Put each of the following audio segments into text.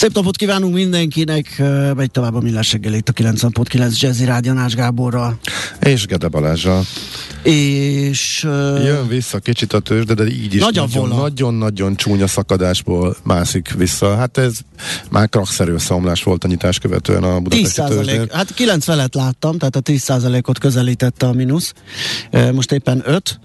Szép napot kívánunk mindenkinek, megy tovább a Millás reggel itt a 90.9 Jazzy Rádió Nács Gáborral. És Gede Balázsral. És... Uh, Jön vissza kicsit a tőzsde, de így is nagyon-nagyon csúnya szakadásból mászik vissza. Hát ez már krachszerű szomlás volt a nyitás követően a budapesti tőzsdén. Hát 9 felett láttam, tehát a 10%-ot közelítette a mínusz. Most éppen 5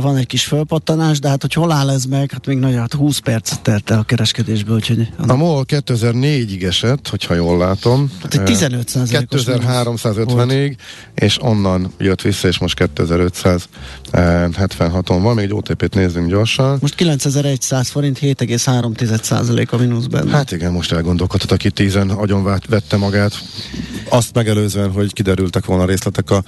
van egy kis fölpattanás, de hát hogy hol áll ez meg, hát még nagyon, hát 20 perc telt el a kereskedésből, úgyhogy... A MOL 2004-ig esett, hogyha jól látom. Hát egy 15 2350-ig, és onnan jött vissza, és most 2576-on van, még egy OTP-t nézzünk gyorsan. Most 9100 forint, 7,3 a mínusz benne. Hát igen, most elgondolkodhat, aki tízen agyon vette magát, azt megelőzően, hogy kiderültek volna részletek a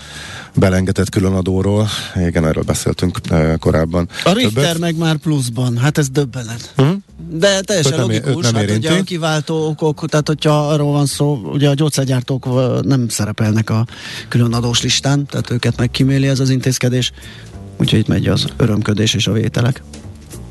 belengetett különadóról. Igen, erről beszéltünk uh, korábban. A Richter Többet? meg már pluszban, hát ez döbbenet. Uh-huh. De teljesen nem, logikus, nem hát ugye a kiváltó okok, tehát hogyha arról van szó, ugye a gyógyszergyártók nem szerepelnek a különadós listán, tehát őket meg kiméli ez az intézkedés, úgyhogy itt megy az örömködés és a vételek.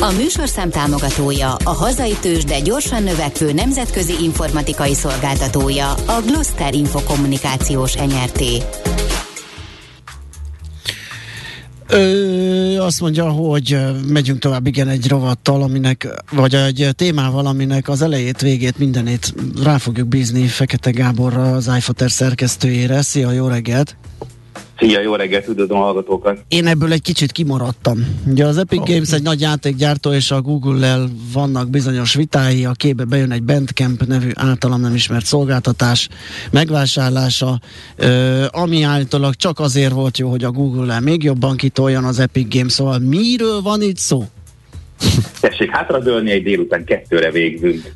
A műsorszám támogatója, a hazai tős, de gyorsan növekvő nemzetközi informatikai szolgáltatója, a Gloster Infokommunikációs enyerté. Ö, azt mondja, hogy megyünk tovább, igen, egy rovattal, aminek, vagy egy témával, aminek az elejét, végét, mindenét rá fogjuk bízni Fekete Gáborra, az iFater szerkesztőjére. Szia, jó reggelt! Szia, jó reggelt, üdvözlöm a hallgatókat. Én ebből egy kicsit kimaradtam. Ugye az Epic. Games egy nagy játékgyártó, és a Google-lel vannak bizonyos vitái, a képbe bejön egy Bandcamp nevű általam nem ismert szolgáltatás megvásárlása, ami általában csak azért volt jó, hogy a Google-lel még jobban kitoljon az Epic Games, szóval miről van itt szó? Tessék hátradőlni, egy délután kettőre végzünk.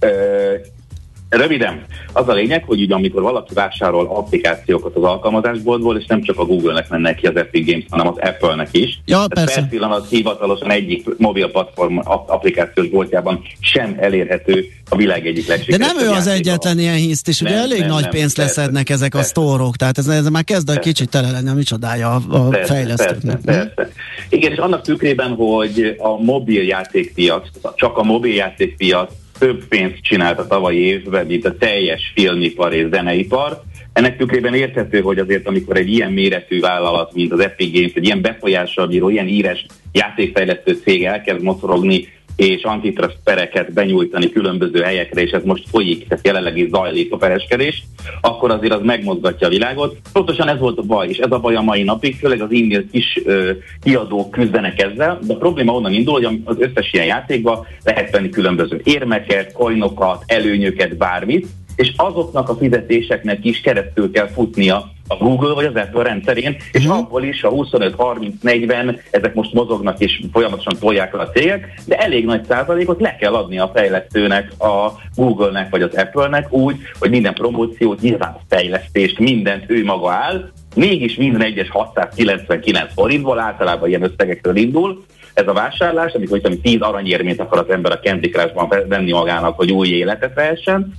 Röviden, az a lényeg, hogy ugye amikor valaki vásárol applikációkat az alkalmazásboltból, és nem csak a Google-nek mennek ki az Epic Games, hanem az Apple-nek is. Ja, persze. Per pillanat hivatalosan egyik mobil platform applikációs boltjában sem elérhető a világ egyik legsikeresebb De nem ő az egyetlen ilyen hiszt, és ugye elég nem, nagy nem, pénzt persze, leszednek ezek persze. a sztorok, tehát ez, ez már kezd a kicsit tele lenni a micsodája a, a persze, fejlesztőknek. Persze, persze. Igen, és annak tükrében, hogy a mobil játékpiac, csak a mobil játékpiac több pénzt csinált a tavalyi évben, mint a teljes filmipar és zeneipar. Ennek tükrében érthető, hogy azért, amikor egy ilyen méretű vállalat, mint az Epic Games, egy ilyen befolyással bíró, ilyen íres játékfejlesztő cég elkezd mocorogni és antitrust pereket benyújtani különböző helyekre, és ez most folyik, tehát jelenleg is zajlik a pereskedés, akkor azért az megmozgatja a világot. Pontosan ez volt a baj, és ez a baj a mai napig, főleg az e-mail kis ö, kiadók küzdenek ezzel, de a probléma onnan indul, hogy az összes ilyen játékban lehet venni különböző érmeket, coinokat, előnyöket, bármit, és azoknak a fizetéseknek is keresztül kell futnia a Google vagy az Apple rendszerén, és uh-huh. abból is a 25-30-40, ezek most mozognak és folyamatosan tolják el a cégek, de elég nagy százalékot le kell adni a fejlesztőnek, a Google-nek vagy az Apple-nek úgy, hogy minden promóciót, nyilván fejlesztést, mindent ő maga áll, mégis minden egyes 699 forintból általában ilyen összegekről indul, ez a vásárlás, amikor hogy 10 aranyérményt akar az ember a Candy Crush-ban venni magának, hogy új életet vehessen,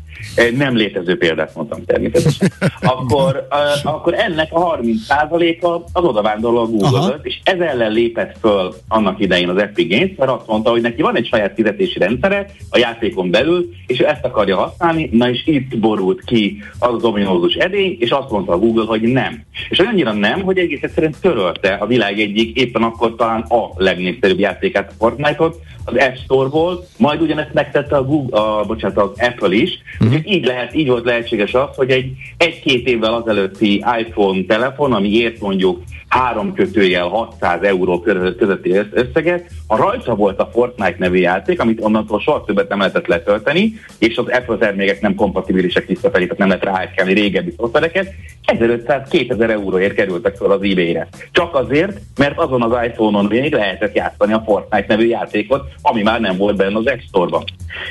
nem létező példát mondtam természetesen, akkor, uh, akkor ennek a 30%-a az odavándorló a Google-öt, és ez ellen lépett föl annak idején az Epic Games, mert azt mondta, hogy neki van egy saját fizetési rendszere a játékon belül, és ő ezt akarja használni, na és itt borult ki az az ominózus edény, és azt mondta a Google, hogy nem. És olyannyira nem, hogy egész egyszerűen törölte a világ egyik éppen akkor talán a legnépszerűbb játékát a Fortnite-ot, az App Store-ból, majd ugyanezt megtette a, Google, a, bocsánat, az Apple is. Uh-huh. Úgyhogy így, lehet, így volt lehetséges az, hogy egy egy-két évvel azelőtti iPhone telefon, ami ért mondjuk három kötőjel 600 euró közötti összeget, ha rajta volt a Fortnite nevű játék, amit onnantól soha többet nem lehetett letölteni, és az Apple termékek nem kompatibilisek visszafelé, tehát nem lehet ráhekkelni régebbi szoftvereket, 1500-2000 euróért kerültek fel az eBay-re. Csak azért, mert azon az iPhone-on még lehetett játszani a Fortnite nevű játékot, ami már nem volt benne az App Store-ban.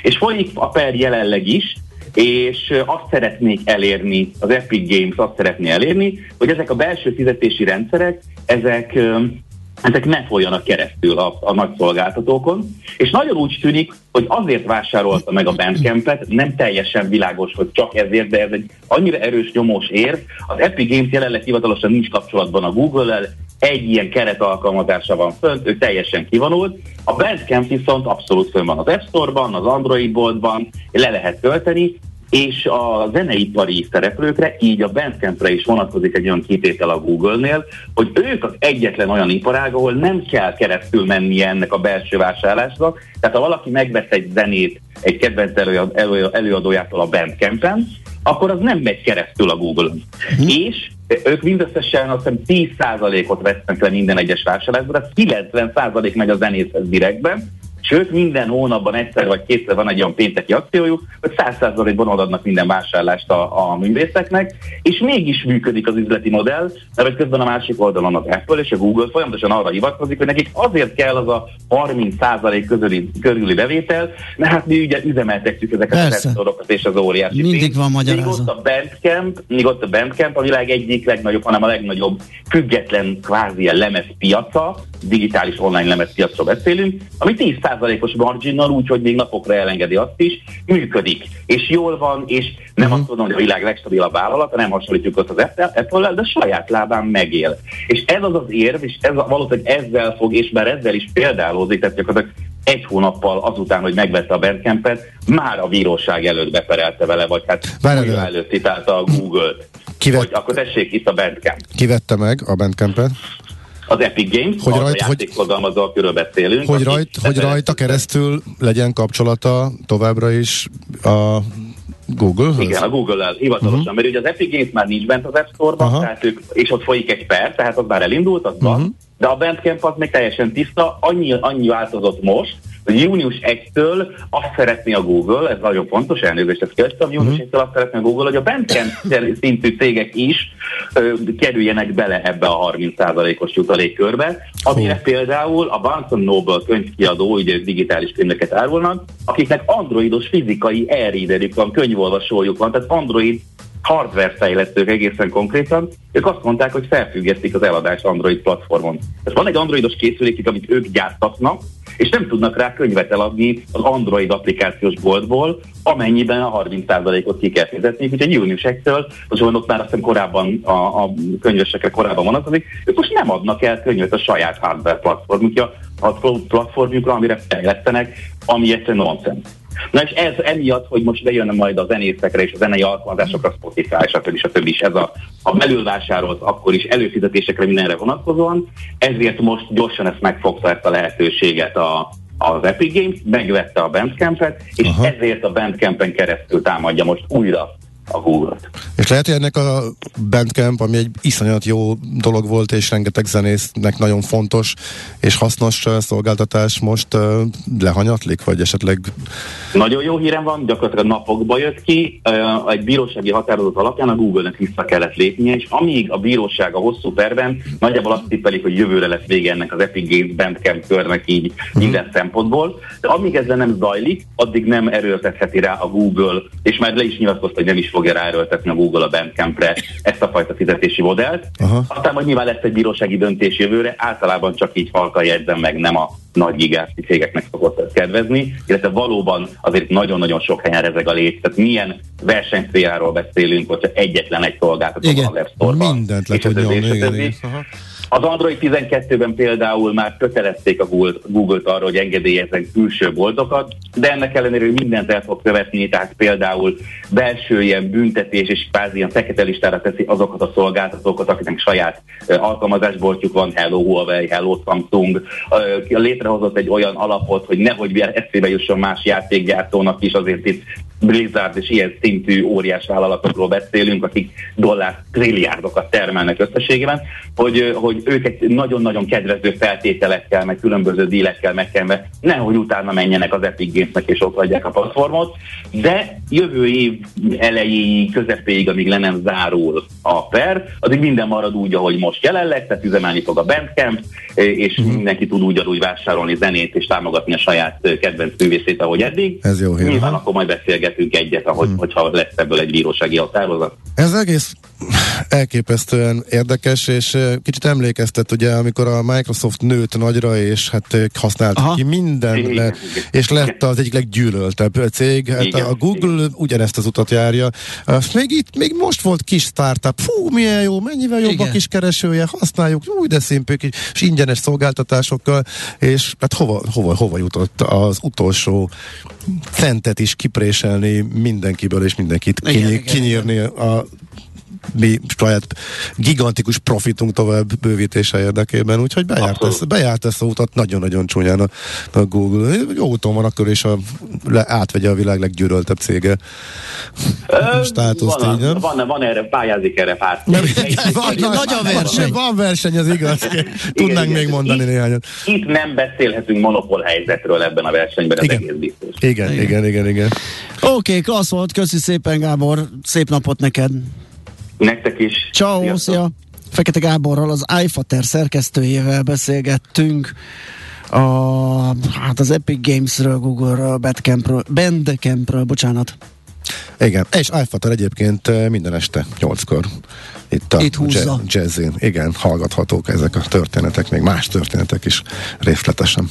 És folyik a per jelenleg is, és azt szeretnék elérni, az Epic Games azt szeretné elérni, hogy ezek a belső fizetési rendszerek, ezek ezek ne folyjanak keresztül a, a nagy szolgáltatókon, és nagyon úgy tűnik, hogy azért vásárolta meg a Bandcampet, nem teljesen világos, hogy csak ezért, de ez egy annyira erős nyomós ér. Az Epic Games jelenleg hivatalosan nincs kapcsolatban a Google-el, egy ilyen keret alkalmazása van fönt, ő teljesen kivonult. A Bandcamp viszont abszolút fönn van az App Store-ban, az Android boltban, le lehet tölteni, és a zeneipari szereplőkre, így a Bandcampre is vonatkozik egy olyan kitétel a Google-nél, hogy ők az egyetlen olyan iparág, ahol nem kell keresztül menni ennek a belső vásárlásnak. Tehát ha valaki megvesz egy zenét egy kedvenc előadójától a Bandcampen, akkor az nem megy keresztül a Google-on. Hm. És ők mindösszesen azt hiszem 10%-ot vesznek le minden egyes vásárlásban, de 90% megy a zenészhez direktben, Sőt, minden hónapban egyszer vagy kétszer van egy olyan pénteki akciójuk, hogy 100%-ban adnak minden vásárlást a, a művészeknek, és mégis működik az üzleti modell, mert közben a másik oldalon az Apple és a Google folyamatosan arra hivatkozik, hogy nekik azért kell az a 30% közüli, körüli bevétel, mert hát mi ugye üzemeltetjük ezeket Persze. a szorokat és az óriási Mindig pénzt. van magyarázat. Míg ott a Bandcamp, míg ott a Bandcamp a világ egyik legnagyobb, hanem a legnagyobb független kvázi lemezpiaca, digitális online lemezpiacról beszélünk, ami 10%-os marginnal, úgyhogy még napokra elengedi azt is, működik. És jól van, és nem uh-huh. azt mondom, hogy a világ legstabilabb vállalat, nem hasonlítjuk ott az Apple-lel, de saját lábán megél. És ez az az érv, és ez valószínűleg ezzel fog, és már ezzel is példálózik, tehát gyakorlatilag egy hónappal azután, hogy megvette a Bandcampet, már a bíróság előtt beperelte vele, vagy hát előtt citálta a Google-t. Kivett... Hogy akkor tessék itt a Bandcamp. Kivette meg a Bandcampet? Az Epic Games, hogy rajt, a játékforgalmazó, akiről beszélünk. Hogy, rajt, hogy rajta keresztül legyen kapcsolata továbbra is a Google? Igen, a Google-el hivatalosan, uh-huh. mert ugye az Epic Games már nincs bent az App Store-ban, uh-huh. tehát ők, és ott folyik egy per, tehát az már elindult, az uh-huh. van, de a Bandcamp az még teljesen tiszta, annyi, annyi változott most, június 1-től azt szeretné a Google, ez nagyon fontos, elnézést ezt kérdeztem, június 1-től mhm. azt szeretné a Google, hogy a Bandcamp szintű cégek is ö, kerüljenek bele ebbe a 30%-os jutalékkörbe, amire oh. például a Barnes Noble könyvkiadó, ugye digitális könyveket árulnak, akiknek androidos fizikai e van, könyvolvasójuk van, tehát android hardware fejlesztők egészen konkrétan, ők azt mondták, hogy felfüggesztik az eladást Android platformon. Tehát van egy androidos készülékük, amit ők gyártatnak, és nem tudnak rá könyvet eladni az Android applikációs boltból, amennyiben a 30%-ot ki kell fizetni, úgyhogy június 1-től, az mondok már azt korábban a, a könyvesekre korábban vonatkozik, ők most nem adnak el könyvet a saját hardware platformukja, a platformjukra, amire fejlesztenek, ami egyszerűen nonsens. Na és ez emiatt, hogy most bejönne majd a zenészekre és a zenei alkalmazásokra Spotify, többi, többi is ez a, a belülvásárolt akkor is előfizetésekre mindenre vonatkozóan, ezért most gyorsan ezt megfogta ezt a lehetőséget a, az Epic Games, megvette a Bandcampet, és Aha. ezért a Bandcampen keresztül támadja most újra a Google-t. És lehet, hogy ennek a Bandcamp, ami egy iszonyat jó dolog volt, és rengeteg zenésznek nagyon fontos és hasznos szolgáltatás most uh, lehanyatlik, vagy esetleg... Nagyon jó hírem van, gyakorlatilag napokba jött ki, uh, egy bírósági határozat alapján a Google-nek vissza kellett lépnie, és amíg a bíróság a hosszú perben nagyjából azt tippelik, hogy jövőre lesz vége ennek az Epic Games Bandcamp körnek így uh-huh. minden szempontból, de amíg ezzel nem zajlik, addig nem erőltetheti rá a Google, és már le is nyilatkozta, hogy nem is fogja ráerőltetni a Google a Bandcampre ezt a fajta fizetési modellt. Aha. Aztán majd nyilván lesz egy bírósági döntés jövőre, általában csak így halka jegyzem meg, nem a nagy gigászi cégeknek szokott kedvezni, illetve valóban azért nagyon-nagyon sok helyen rezeg a lét, tehát milyen versenyszféráról beszélünk, hogyha egyetlen egy szolgáltató igen, a Web Store-ban. Mindent le tud nyomni, igen, igen. Az Android 12-ben például már kötelezték a Google-t arra, hogy engedélyezzen külső boltokat, de ennek ellenére mindent el fog követni, tehát például belső ilyen büntetés és kvázi ilyen fekete listára teszi azokat a szolgáltatókat, akiknek saját alkalmazásboltjuk van, Hello Huawei, Hello Samsung, létrehozott egy olyan alapot, hogy nehogy eszébe jusson más játékgyártónak is, azért itt Blizzard és ilyen szintű óriás vállalatokról beszélünk, akik dollár trilliárdokat termelnek összességében, hogy, hogy őket nagyon-nagyon kedvező feltételekkel, meg különböző dílekkel megkenve, nehogy utána menjenek az Epic Gamesnek és ott hagyják a platformot, de jövő év elejéig, közepéig, amíg le nem zárul a per, addig minden marad úgy, ahogy most jelenleg, tehát üzemelni fog a Bandcamp, és uh-huh. mindenki tud ugyanúgy vásárolni zenét és támogatni a saját kedvenc művészét, ahogy eddig. Ez jó hír. Nyilván akkor majd beszélgetünk egyet, ahogy, uh-huh. hogyha lesz ebből egy bírósági határozat. Ez egész elképesztően érdekes, és kicsit emlékeztet, ugye, amikor a Microsoft nőtt nagyra, és hát használta Aha. ki minden, le, és lett az egyik leggyűlöltebb cég. Hát Igen. a Google Igen. ugyanezt az utat járja. Még itt, még most volt kis startup, fú, milyen jó, mennyivel jobb Igen. a kis keresője, használjuk, úgy de szimplők, és ingyenes szolgáltatásokkal, és hát hova, hova, hova jutott az utolsó centet is kipréselni mindenkiből, és mindenkit kinyírni kinyírni a mi saját gigantikus profitunk tovább bővítése érdekében, úgyhogy bejárt, ezt, bejárt ezt a utat nagyon-nagyon csúnyán a, a Google. Jó úton van akkor, és a, le, átvegye a világ leggyűröltebb cége státuszt van, így, van, van, erre, pályázik erre pár. van, van, nagy a verseny. Van verseny, az igaz. Tudnánk igen, még mondani itt, néhányat. Itt nem beszélhetünk monopól helyzetről ebben a versenyben, ez igen. egész biztos. Igen, igen, igen, igen. igen. Oké, okay, klassz volt, köszi szépen Gábor, szép napot neked. Nektek is. Ciao, szia! Fekete Gáborral, az iFater szerkesztőjével beszélgettünk a, hát az Epic Games-ről, Google-ről, Bandcampről, Bandcampről, bocsánat. Igen, és iFater egyébként minden este 8-kor itt a itt húzza. jazzin. Igen, hallgathatók ezek a történetek, még más történetek is részletesen.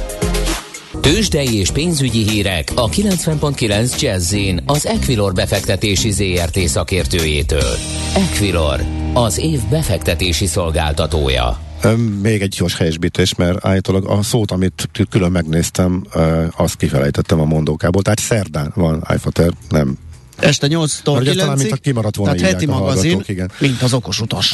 Tőzsdei és pénzügyi hírek a 90.9 jazz az Equilor befektetési ZRT szakértőjétől. Equilor, az év befektetési szolgáltatója. Még egy gyors helyesbítés, mert állítólag a szót, amit külön megnéztem, azt kifelejtettem a mondókából. Tehát szerdán van iFater, nem Este 8-tól 9 mint a kimaradt volna Tehát heti magazin, igen. mint az okos utas.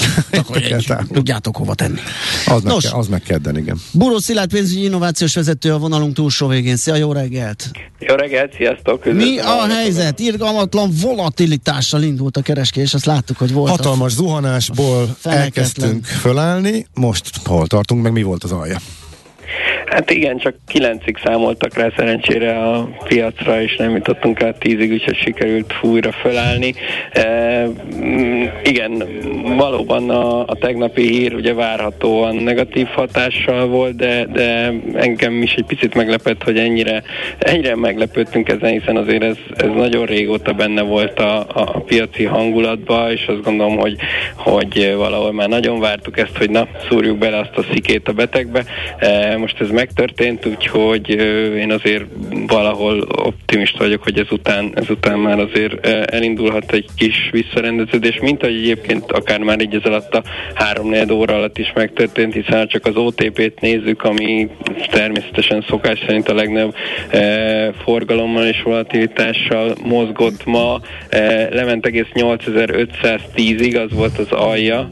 tudjátok hova tenni. Az, Nos, meg, az meg kedden, igen. Buró Szilárd pénzügyi innovációs vezető a vonalunk túlsó végén. Szia, jó reggelt! Jó reggelt, sziasztok! Mi a helyzet? Irgalmatlan volatilitással indult a kereskedés, azt láttuk, hogy volt. Hatalmas zuhanásból elkezdtünk fölállni, most hol tartunk, meg mi volt az alja? Hát igen, csak kilencig számoltak rá szerencsére a piacra, és nem jutottunk át tízig, úgyhogy sikerült fújra fölállni. E, igen, valóban a, a tegnapi hír ugye várhatóan negatív hatással volt, de, de engem is egy picit meglepett, hogy ennyire, ennyire meglepődtünk ezen, hiszen azért ez, ez nagyon régóta benne volt a, a, a piaci hangulatba, és azt gondolom, hogy, hogy valahol már nagyon vártuk ezt, hogy na, szúrjuk bele azt a szikét a betegbe. E, most ez megtörtént, úgyhogy én azért valahol optimista vagyok, hogy ezután, ezután már azért elindulhat egy kis visszarendeződés, mint ahogy egyébként akár már így ez alatt a három óra alatt is megtörtént, hiszen csak az OTP-t nézzük, ami természetesen szokás szerint a legnagyobb forgalommal és volatilitással mozgott ma, e, lement egész 8510-ig, az volt az alja,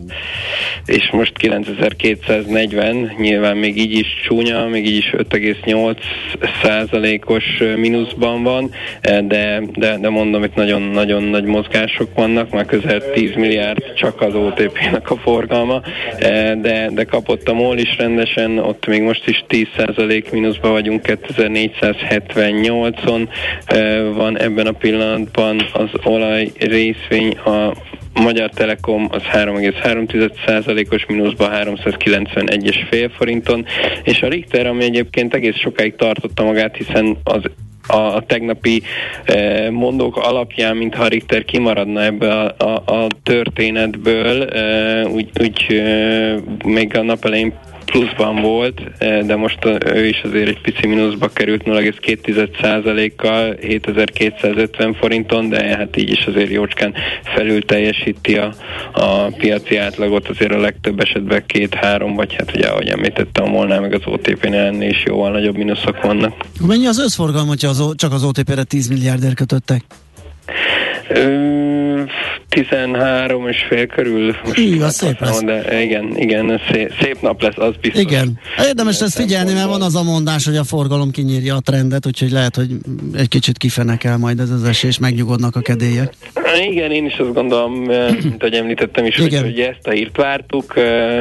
és most 9240, nyilván még így is csúnya, még így is 5,8 százalékos mínuszban van, de, de, de mondom, itt nagyon-nagyon nagy mozgások vannak, már közel 10 milliárd csak az OTP-nek a forgalma, de, de kapott a MOL is rendesen, ott még most is 10 százalék mínuszban vagyunk, 2478-on van ebben a pillanatban az olaj részvény, a Magyar Telekom az 3,3%-os mínuszban 391,5 forinton, és a Richter, ami egyébként egész sokáig tartotta magát, hiszen az a, tegnapi eh, mondók alapján, mintha Richter kimaradna ebbe a, a, a történetből, eh, úgy, úgy eh, még a nap elején pluszban volt, eh, de most ő is azért egy pici mínuszba került 0,2%-kal 7250 forinton, de hát így is azért jócskán felül teljesíti a, a piaci átlagot, azért a legtöbb esetben két-három, vagy hát ugye ahogy említette a Molnál, meg az OTP-nél ennél is jóval nagyobb mínuszok vannak. Mennyi az összforgalom, hogyha az, csak az OTP-re 10 milliárdért kötöttek? 13 és fél körül. Most Így van, szép lesz. De igen, igen, szép, szép nap lesz, az biztos. Igen. Érdemes ezt figyelni, mert van az a mondás, hogy a forgalom kinyírja a trendet, úgyhogy lehet, hogy egy kicsit kifenekel majd ez az esés, és megnyugodnak a kedélyek. Igen, én is azt gondolom, mint ahogy említettem is, hogy, hogy ezt a hírt vártuk,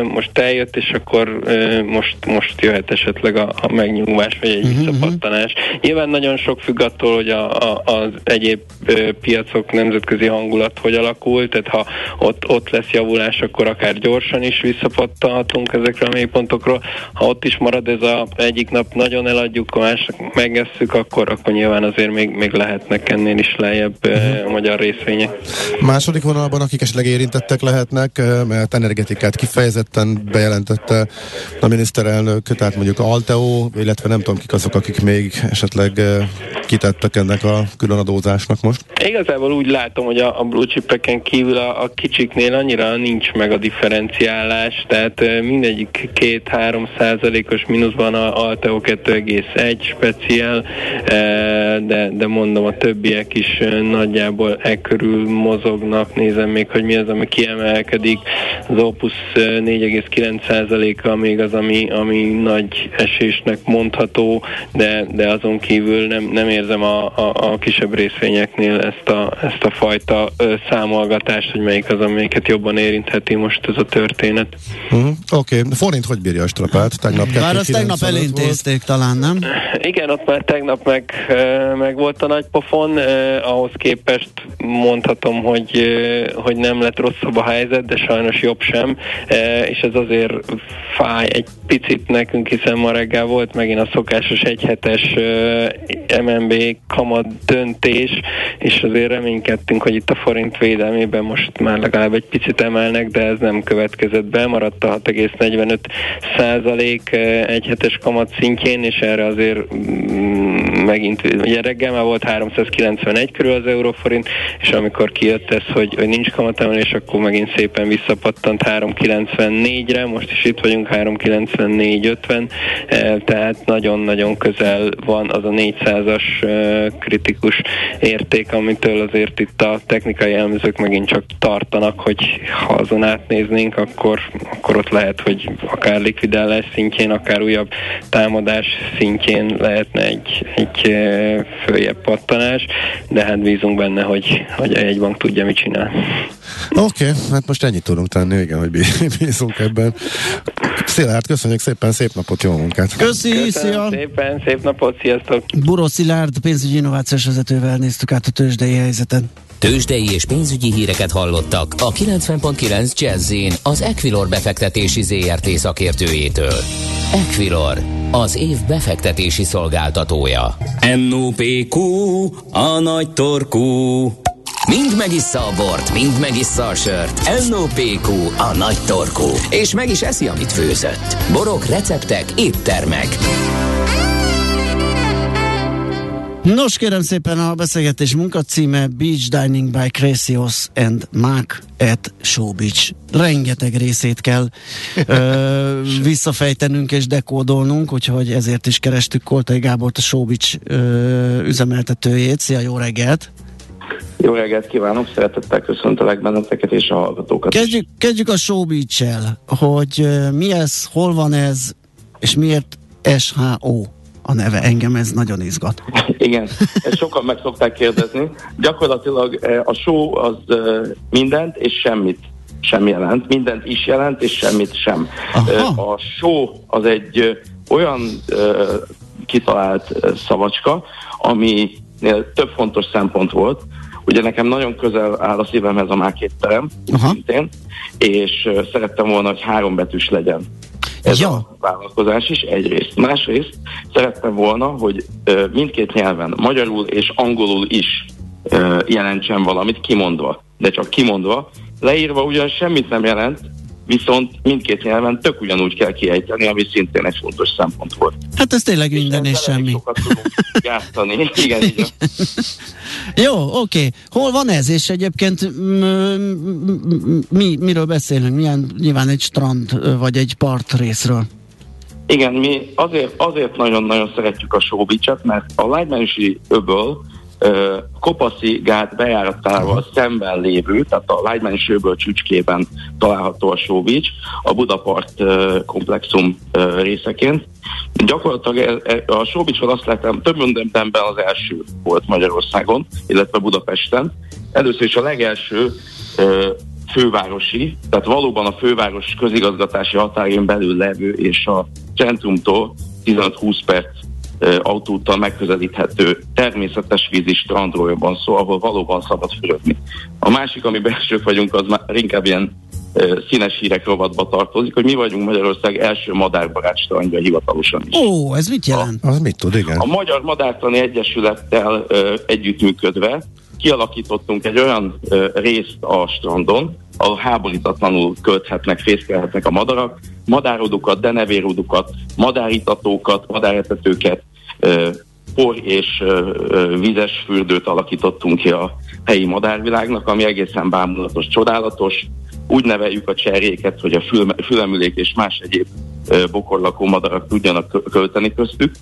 most eljött, és akkor most, most jöhet esetleg a, a megnyugvás, vagy egy uh-huh. visszapattanás. Nyilván nagyon sok függ attól, hogy a, a, az egyéb piacok nemzetközi hangulat hogy alakul, tehát ha ott, ott lesz javulás, akkor akár gyorsan is visszapattanhatunk ezekre a mélypontokról. Ha ott is marad ez a egyik nap nagyon eladjuk, a másik megesszük, akkor, akkor nyilván azért még, még lehetnek ennél is lejjebb uh-huh. a magyar részvények. Második vonalban, akik esetleg érintettek lehetnek, mert energetikát kifejezetten bejelentette a miniszterelnök, tehát mondjuk Alteo, illetve nem tudom kik azok, akik még esetleg kitettek ennek a különadózásnak most. Igazából úgy látom, hogy a, a blue chipeken kívül a, a kicsiknél annyira nincs meg a differenciálás, tehát mindegyik 2-3 százalékos mínuszban a Alteo 2,1 speciál, de, de mondom, a többiek is nagyjából e körül mozognak, nézem még, hogy mi az, ami kiemelkedik. Az Opus 4,9 százaléka még az, ami, ami nagy esésnek mondható, de, de azon kívül nem, nem érzem a, a, a kisebb részvényeknél ezt a, ezt a fajta ö, számolgatást, hogy melyik az, amelyiket jobban érintheti most ez a történet. Uh-huh. Oké, okay. forint hogy bírja a strapát? Tegnap Bár azt tegnap elintézték talán, nem? Igen, ott már tegnap meg, meg volt a nagy pofon, eh, ahhoz képest mondhatom, hogy, eh, hogy nem lett rosszabb a helyzet, de sajnos jobb sem, eh, és ez azért fáj egy picit nekünk, hiszen ma reggel volt megint a szokásos egyhetes MNB kamat döntés, és azért reménykedtünk, hogy itt a forint védelmében most már legalább egy picit emelnek, de ez nem következett be, maradt a 6,45 százalék egyhetes kamat szintjén, és erre azért mm, megint, ugye reggel már volt 391 körül az euróforint, és amikor kijött ez, hogy, hogy nincs kamatemelés, akkor megint szépen visszapattant 394-re, most is itt vagyunk 394-50, tehát nagyon-nagyon közel van az a 400-as kritikus érték, amitől azért itt a technikai elemzők megint csak tartanak, hogy ha azon átnéznénk, akkor, akkor ott lehet, hogy akár likvidálás szintjén, akár újabb támadás szintjén lehetne egy, egy följebb pattanás, de hát bízunk benne, hogy, hogy egy bank tudja, mit csinál. Oké, okay, hát most ennyit tudunk tenni, igen, hogy bízunk ebben. Szilárd, köszönjük szépen, szép napot, jó munkát! Köszi, Köszönöm szia! szépen, szép napot, sziasztok! Buró Szilárd, pénzügyi innovációs vezetővel néztük át a tőzsdei helyzetet. Tőzsdei és pénzügyi híreket hallottak a 90.9 jazz az Equilor befektetési ZRT szakértőjétől. Equilor, az év befektetési szolgáltatója. NOPQ, a nagy torkú. Mind megissza a bort, mind megissza a sört. NOPQ, a nagy torkú. És meg is eszi, amit főzött. Borok, receptek, éttermek. Nos, kérem szépen a beszélgetés munkacíme Beach Dining by Cresios and Mac at Show Beach. Rengeteg részét kell ö, visszafejtenünk és dekódolnunk, úgyhogy ezért is kerestük Koltai Gábort, a Show Beach ö, üzemeltetőjét. Szia, jó reggelt! Jó reggelt kívánok, szeretettel köszöntelek benneteket és a hallgatókat kezdjük, kezdjük a Show Beach-el, hogy mi ez, hol van ez, és miért SHO a neve. Engem ez nagyon izgat. Igen, ezt sokan meg szokták kérdezni. Gyakorlatilag a show az mindent és semmit sem jelent, mindent is jelent, és semmit sem. Aha. A show az egy olyan kitalált szavacska, ami több fontos szempont volt. Ugye nekem nagyon közel áll a szívemhez a mákét terem, szintén, és szerettem volna, hogy három betűs legyen ez ja. a vállalkozás is egyrészt. Másrészt szerettem volna, hogy mindkét nyelven, magyarul és angolul is jelentsen valamit kimondva, de csak kimondva. Leírva ugyan semmit nem jelent, viszont mindkét nyelven tök ugyanúgy kell kiejteni, ami szintén egy fontos szempont volt. Hát ez tényleg minden és semmi. Sokat tudunk Igen, így Jó, oké. Hol van ez, és egyébként mi, miről beszélünk? Milyen, nyilván egy strand vagy egy part részről. Igen, mi azért, azért nagyon-nagyon szeretjük a showbicset, mert a Lágymányosi öböl Kopaszi gát bejáratával szemben lévő, tehát a Lágymányi Sőből csücskében található a Sóvics, a Budapart komplexum részeként. Gyakorlatilag e, e, a Sóvicsról azt láttam, több mindenben az első volt Magyarországon, illetve Budapesten. Először is a legelső fővárosi, tehát valóban a főváros közigazgatási határén belül levő és a centrumtól 15-20 perc autóttal megközelíthető természetes vízi strandról van szó, ahol valóban szabad fürödni. A másik, ami belsők vagyunk, az már inkább ilyen színes hírek rovatba tartozik, hogy mi vagyunk Magyarország első madárbarát strandja hivatalosan is. Ó, ez mit jelent? A, az mit tud, igen? A Magyar Madártani Egyesülettel ö, együttműködve kialakítottunk egy olyan ö, részt a strandon, ahol háborítatlanul költhetnek, fészkelhetnek a madarak, madárodukat, denevérodukat, madáritatókat, madáretetőket, por és vizes fürdőt alakítottunk ki a helyi madárvilágnak, ami egészen bámulatos, csodálatos. Úgy neveljük a cserjéket, hogy a fülemülék és más egyéb bokorlakó madarak tudjanak költeni köztük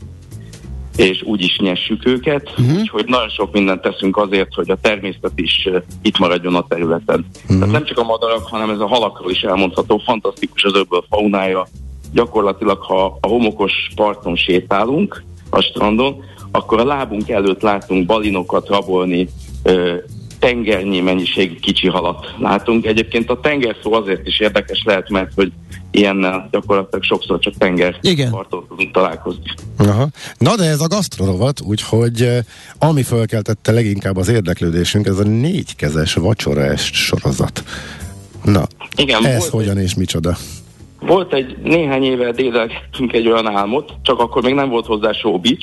és úgy is nyessük őket, uh-huh. úgyhogy nagyon sok mindent teszünk azért, hogy a természet is itt maradjon a területen. Uh-huh. Tehát nem csak a madarak, hanem ez a halakról is elmondható, fantasztikus az öbből faunája. Gyakorlatilag, ha a homokos parton sétálunk a strandon, akkor a lábunk előtt látunk balinokat rabolni, uh, tengernyi mennyiségű kicsi halat látunk. Egyébként a tenger szó azért is érdekes lehet, mert hogy ilyennel gyakorlatilag sokszor csak tenger parton tudunk találkozni. Aha. Na de ez a gasztrorovat, úgyhogy ami fölkeltette leginkább az érdeklődésünk, ez a négykezes vacsoraest sorozat. Na, Igen, ez hogyan egy, és micsoda? Volt egy néhány éve dédelgettünk egy olyan álmot, csak akkor még nem volt hozzá showbiz,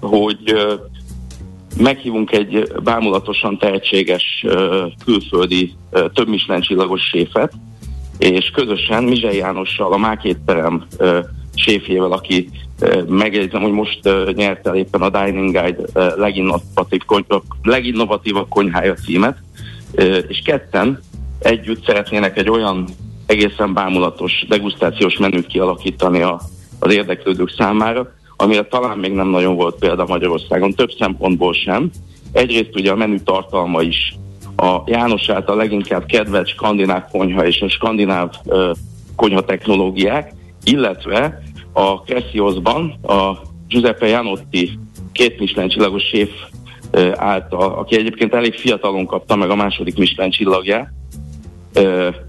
hogy meghívunk egy bámulatosan tehetséges külföldi több csillagos séfet, és közösen Mizsely Jánossal, a Mákétterem uh, séfjével, aki megjegyzem, hogy most nyerte el éppen a Dining Guide leginnovatív, leginnovatívabb konyhája címet, és ketten együtt szeretnének egy olyan egészen bámulatos degustációs menüt kialakítani a, az érdeklődők számára, amire talán még nem nagyon volt példa Magyarországon, több szempontból sem. Egyrészt ugye a menü tartalma is a János által leginkább kedvelt skandináv konyha és a skandináv uh, konyha technológiák, illetve a Cressioszban a Giuseppe Janotti két Michelin csillagos séf által, aki egyébként elég fiatalon kapta meg a második Michelin csillagját,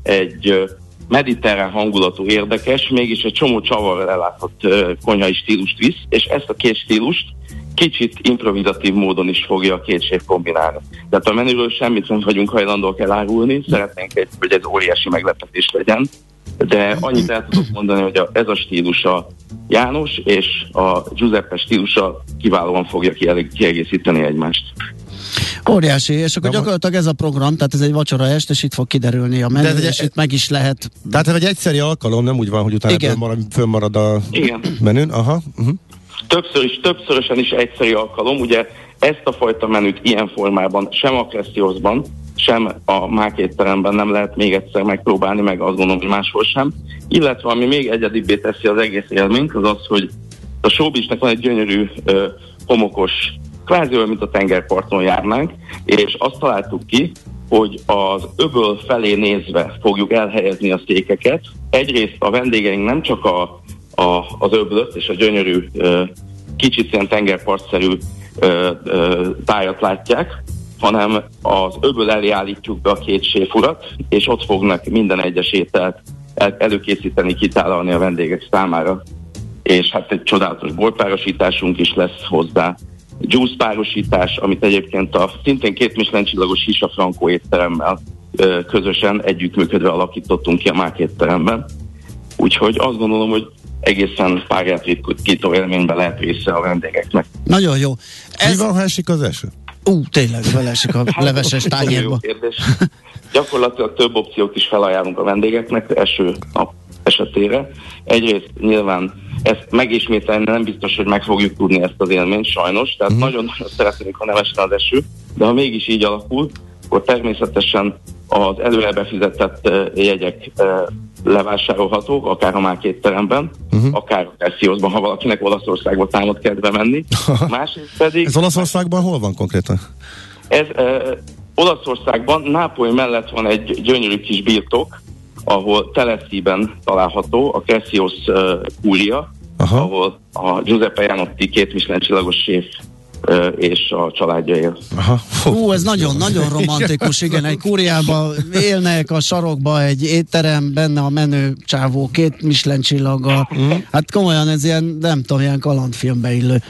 egy mediterrán hangulatú, érdekes, mégis egy csomó csavarral ellátott konyhai stílust visz, és ezt a két stílust kicsit improvizatív módon is fogja a két séf kombinálni. Tehát a menüről semmit nem vagyunk hajlandók elárulni, szeretnénk, egy, hogy ez óriási meglepetés legyen, de annyit el tudok mondani, hogy a, ez a stílus a János és a Giuseppe stílusa kiválóan fogja kiegészíteni egymást. Óriási, és akkor gyakorlatilag ez a program, tehát ez egy vacsora est, és itt fog kiderülni a menü, és egy, itt meg is lehet. Tehát ez egy egyszeri alkalom, nem úgy van, hogy utána Igen. Marad, fönnmarad a Igen. menün? Aha. Uh-huh. Többször is, többszörösen is egyszeri alkalom, ugye ezt a fajta menüt ilyen formában sem a Kreszioszban, sem a mákétteremben nem lehet még egyszer megpróbálni, meg azt gondolom, hogy máshol sem. Illetve ami még egyedibbé teszi az egész élményt, az az, hogy a showbiznek van egy gyönyörű ö, homokos kvázi olyan, mint a tengerparton járnánk, és azt találtuk ki, hogy az öböl felé nézve fogjuk elhelyezni a székeket. Egyrészt a vendégeink nem csak a a, az öblöt és a gyönyörű, kicsit ilyen tengerpartszerű tájat látják, hanem az öböl elé állítjuk be a két séfurat, és ott fognak minden egyes ételt előkészíteni, kitálalni a vendégek számára. És hát egy csodálatos borpárosításunk is lesz hozzá. Juice párosítás, amit egyébként a szintén két Michelin csillagos Hisa Franco étteremmel közösen együttműködve alakítottunk ki a Mák étteremben. Úgyhogy azt gondolom, hogy egészen párját ritkító élményben lehet része a vendégeknek. Nagyon jó. Ez... Mi van, ha esik az eső? Ú, tényleg, belesik a hát, leveses tányérba. Gyakorlatilag több opciót is felajánlunk a vendégeknek eső nap esetére. Egyrészt nyilván ezt megismételni nem biztos, hogy meg fogjuk tudni ezt az élményt, sajnos. Tehát uh-huh. nagyon-nagyon szeretnénk, ha nem esne az eső, de ha mégis így alakul, akkor természetesen az előre befizetett jegyek levásárolhatók, akár a már két teremben, uh-huh. akár a Sziózban, ha valakinek Olaszországba támad kedve menni. Másrészt pedig... Ez Olaszországban hol van konkrétan? Ez uh, Olaszországban, Nápoly mellett van egy gyönyörű kis birtok, ahol Telesziben található, a Cassios uh, Curia, Aha. ahol a Giuseppe Janotti két Michelin csillagos séf és a családja él. Aha. Hú, ez nagyon-nagyon romantikus, igen, egy kúriában élnek a sarokba egy étterem, benne a menő csávó, két Michelin csillaga. Mm. Hát komolyan ez ilyen, nem tudom, ilyen kalandfilmbe illő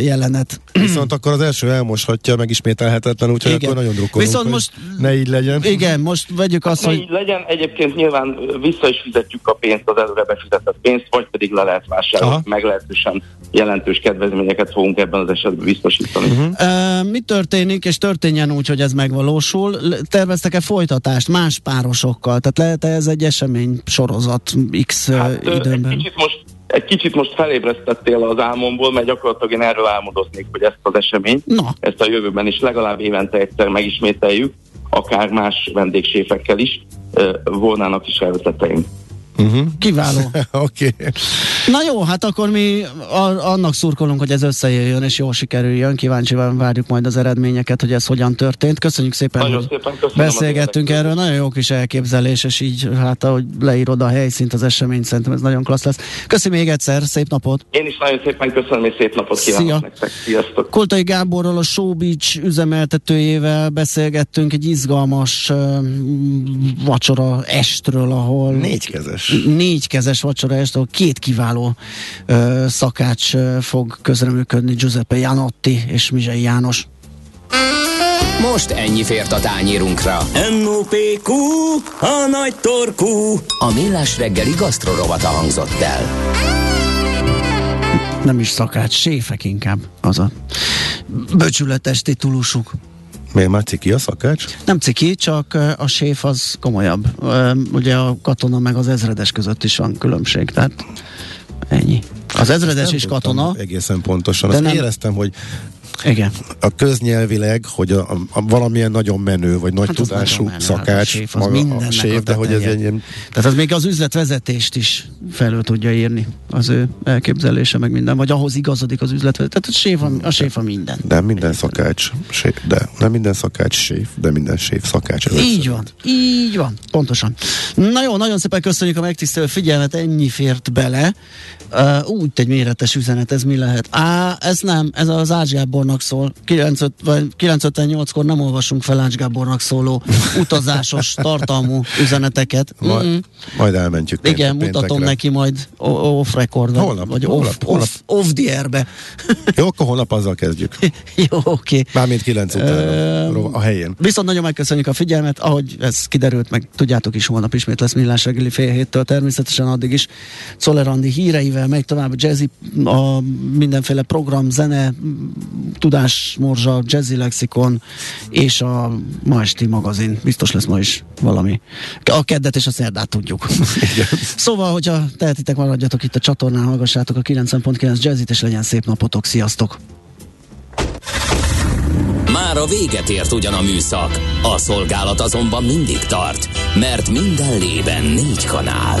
jelenet. Viszont akkor az első elmoshatja megismételhetetlen, úgyhogy igen. akkor nagyon drukkolunk, Viszont most, ne így legyen. Igen, most vegyük azt, ne hogy... így legyen, egyébként nyilván vissza is fizetjük a pénzt, az előre befizetett pénzt, vagy pedig le lehet vásárolni, meglehetősen jelentős kedvezményeket fogunk ebben az esetben biztosítani. Uh-huh. Uh, mi történik, és történjen úgy, hogy ez megvalósul? Terveztek-e folytatást más párosokkal? Tehát lehet-e ez egy esemény sorozat X hát, időben? Egy kicsit most egy kicsit most felébresztettél az álmomból, mert gyakorlatilag én erről álmodoznék, hogy ezt az eseményt, no. ezt a jövőben is legalább évente egyszer megismételjük, akár más vendégséfekkel is, volnának is elveteteim. Uh-huh. Kiváló. Oké. okay. Na jó, hát akkor mi a, annak szurkolunk, hogy ez összejöjjön és jól sikerüljön. Kíváncsian várjuk majd az eredményeket, hogy ez hogyan történt. Köszönjük szépen, Nagyon hogy szépen beszélgettünk erről. Nagyon jó kis elképzelés, és így hát ahogy leírod a helyszínt, az eseményt, szerintem ez nagyon klassz lesz. Köszönöm még egyszer, szép napot! Én is nagyon szépen köszönöm, és szép napot kívánok Szia. nektek. Sziasztok! Koltai Gáborral, a Showbiz üzemeltetőjével beszélgettünk egy izgalmas uh, vacsora estről, ahol... Négykezes. Négykezes vacsora estről, két kiváló kiváló ö, szakács ö, fog közreműködni Giuseppe Janotti és Mizsei János. Most ennyi fért a tányírunkra. M.O.P.Q. A nagy torkú. A millás reggeli gasztrorovata hangzott el. Nem is szakács, séfek inkább az a böcsületes titulusuk. Miért már ciki a szakács? Nem ciki, csak a séf az komolyabb. Ugye a katona meg az ezredes között is van különbség, tehát Ennyi. Az ezredes is katona. Egészen pontosan. Azt nem... éreztem, hogy igen. A köznyelvileg, hogy a, a, a valamilyen nagyon menő, vagy nagy hát tudású menő, szakács, hát a séf, az maga, a séf, de hogy ez egy ilyen... Tehát az még az üzletvezetést is felül tudja írni, az ő elképzelése, meg minden, vagy ahhoz igazodik az üzletvezetés. Tehát a séf a, a, séf a minden. De minden szakács, séf, de nem minden szakács séf, de minden séf szakács. Ez így van, így van, pontosan. Na jó, nagyon szépen köszönjük a megtisztelő figyelmet, ennyi fért bele. Uh, úgy egy méretes üzenet, ez mi lehet? Á, ez nem, ez az Ázsiából Gábornak szól. 958-kor nem olvasunk fel Ács Gábornak szóló utazásos tartalmú üzeneteket. Majd, mm-hmm. majd elmentjük. Igen, péntekre. mutatom neki majd off record holnap, vagy holnap, off, holnap. off, off the airbe. Jó, akkor holnap azzal kezdjük. Jó, oké. Okay. Mármint 9 után uh, a helyén. Viszont nagyon megköszönjük a figyelmet, ahogy ez kiderült, meg tudjátok is, holnap ismét lesz millás reggeli fél héttől, természetesen addig is Czolerandi híreivel megy tovább jazzy, a mindenféle program, zene, tudásmorzsa, jazzy lexikon és a ma esti magazin. Biztos lesz ma is valami. A keddet és a szerdát tudjuk. Igen. szóval, hogyha tehetitek, maradjatok itt a csatornán, hallgassátok a 90.9 jazzit, és legyen szép napotok. Sziasztok! Már a véget ért ugyan a műszak, a szolgálat azonban mindig tart, mert minden lében négy kanál.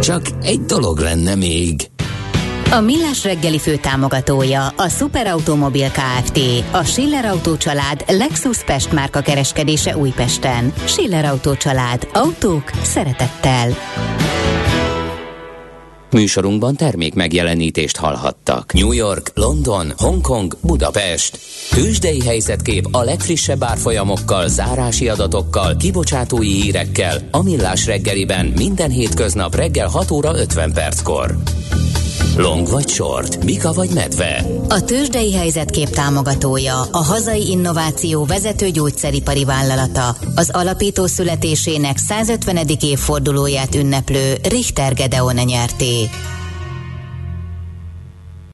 Csak egy dolog lenne még. A Millás reggeli fő támogatója a Superautomobil KFT, a Schiller Auto család Lexus Pest márka kereskedése Újpesten. Schiller Auto család. Autók szeretettel. Műsorunkban termék megjelenítést hallhattak. New York, London, Hongkong, Budapest. Tősdei helyzetkép a legfrissebb árfolyamokkal, zárási adatokkal, kibocsátói hírekkel a Millás reggeliben minden hétköznap reggel 6 óra 50 perckor. Long vagy short, Mika vagy medve. A tőzsdei helyzetkép támogatója, a hazai innováció vezető gyógyszeripari vállalata, az alapító születésének 150. évfordulóját ünneplő Richter Gedeon nyerté.